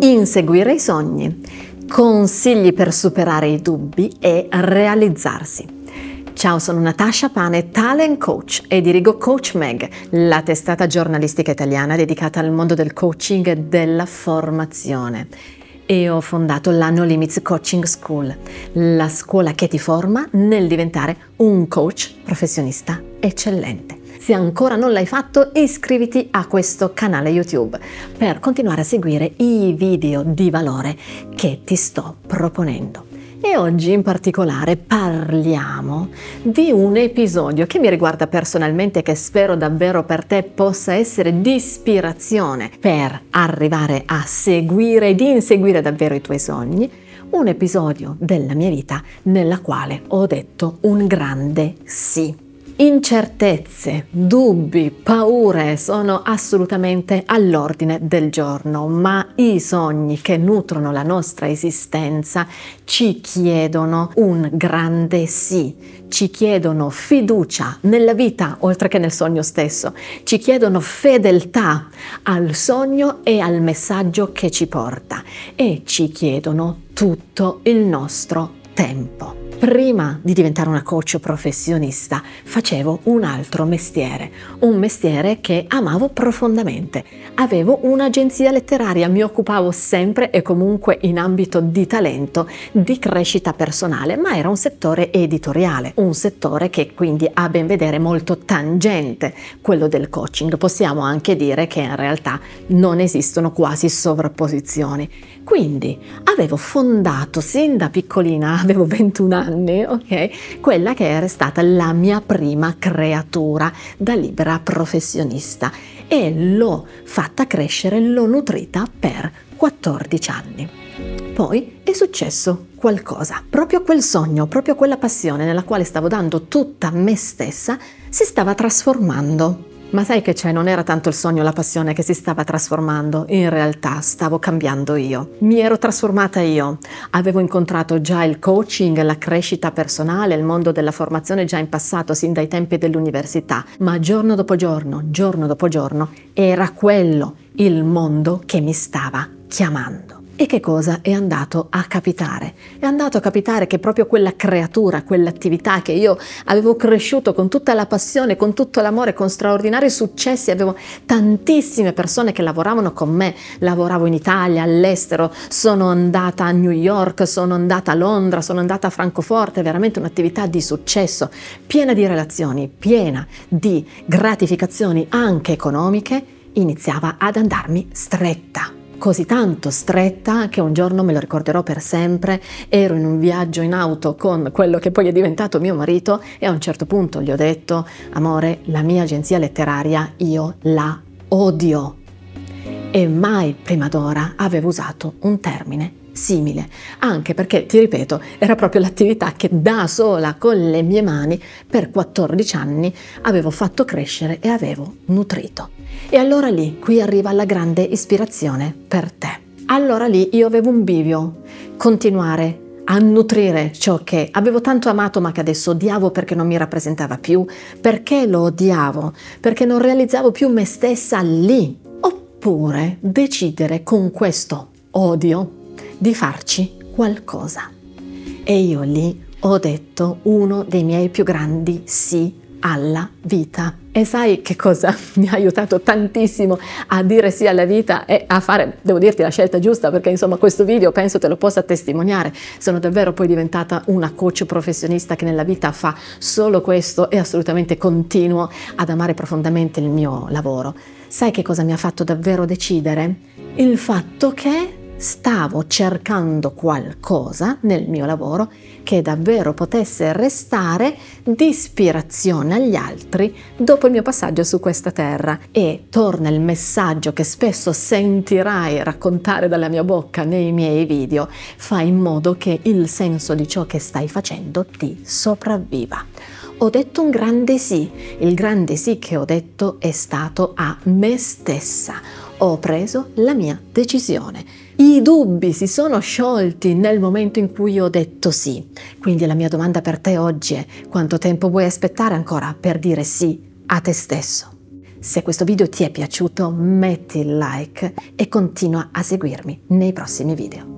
inseguire i sogni, consigli per superare i dubbi e realizzarsi. Ciao, sono Natasha Pane, talent coach e dirigo Coach Meg, la testata giornalistica italiana dedicata al mondo del coaching e della formazione. E ho fondato la No Limits Coaching School, la scuola che ti forma nel diventare un coach professionista eccellente. Se ancora non l'hai fatto, iscriviti a questo canale YouTube per continuare a seguire i video di valore che ti sto proponendo. E oggi in particolare parliamo di un episodio che mi riguarda personalmente e che spero davvero per te possa essere di ispirazione per arrivare a seguire ed inseguire davvero i tuoi sogni. Un episodio della mia vita nella quale ho detto un grande sì. Incertezze, dubbi, paure sono assolutamente all'ordine del giorno, ma i sogni che nutrono la nostra esistenza ci chiedono un grande sì, ci chiedono fiducia nella vita oltre che nel sogno stesso, ci chiedono fedeltà al sogno e al messaggio che ci porta e ci chiedono tutto il nostro tempo. Prima di diventare una coach professionista facevo un altro mestiere, un mestiere che amavo profondamente. Avevo un'agenzia letteraria, mi occupavo sempre e comunque in ambito di talento, di crescita personale, ma era un settore editoriale, un settore che quindi a ben vedere molto tangente quello del coaching. Possiamo anche dire che in realtà non esistono quasi sovrapposizioni. Quindi avevo fondato sin da piccolina, avevo 21 anni, anni, ok? Quella che era stata la mia prima creatura da libera professionista e l'ho fatta crescere, l'ho nutrita per 14 anni. Poi è successo qualcosa, proprio quel sogno, proprio quella passione nella quale stavo dando tutta me stessa si stava trasformando ma sai che c'è? Non era tanto il sogno, la passione che si stava trasformando, in realtà stavo cambiando io. Mi ero trasformata io. Avevo incontrato già il coaching, la crescita personale, il mondo della formazione già in passato, sin dai tempi dell'università, ma giorno dopo giorno, giorno dopo giorno, era quello il mondo che mi stava chiamando. E che cosa è andato a capitare? È andato a capitare che proprio quella creatura, quell'attività che io avevo cresciuto con tutta la passione, con tutto l'amore, con straordinari successi, avevo tantissime persone che lavoravano con me, lavoravo in Italia, all'estero, sono andata a New York, sono andata a Londra, sono andata a Francoforte, veramente un'attività di successo, piena di relazioni, piena di gratificazioni anche economiche, iniziava ad andarmi stretta così tanto stretta che un giorno me lo ricorderò per sempre, ero in un viaggio in auto con quello che poi è diventato mio marito e a un certo punto gli ho detto, amore, la mia agenzia letteraria io la odio. E mai prima d'ora avevo usato un termine simile, anche perché, ti ripeto, era proprio l'attività che da sola con le mie mani per 14 anni avevo fatto crescere e avevo nutrito. E allora lì, qui arriva la grande ispirazione per te. Allora lì io avevo un bivio, continuare a nutrire ciò che avevo tanto amato ma che adesso odiavo perché non mi rappresentava più. Perché lo odiavo? Perché non realizzavo più me stessa lì. Oppure decidere con questo odio di farci qualcosa. E io lì ho detto uno dei miei più grandi sì alla vita. E sai che cosa mi ha aiutato tantissimo a dire sì alla vita e a fare, devo dirti, la scelta giusta perché insomma questo video penso te lo possa testimoniare. Sono davvero poi diventata una coach professionista che nella vita fa solo questo e assolutamente continuo ad amare profondamente il mio lavoro. Sai che cosa mi ha fatto davvero decidere? Il fatto che stavo cercando qualcosa nel mio lavoro che davvero potesse restare di ispirazione agli altri dopo il mio passaggio su questa terra. E torna il messaggio che spesso sentirai raccontare dalla mia bocca nei miei video, fai in modo che il senso di ciò che stai facendo ti sopravviva ho detto un grande sì. Il grande sì che ho detto è stato a me stessa. Ho preso la mia decisione i dubbi si sono sciolti nel momento in cui ho detto sì. Quindi la mia domanda per te oggi è quanto tempo vuoi aspettare ancora per dire sì a te stesso? Se questo video ti è piaciuto metti like e continua a seguirmi nei prossimi video.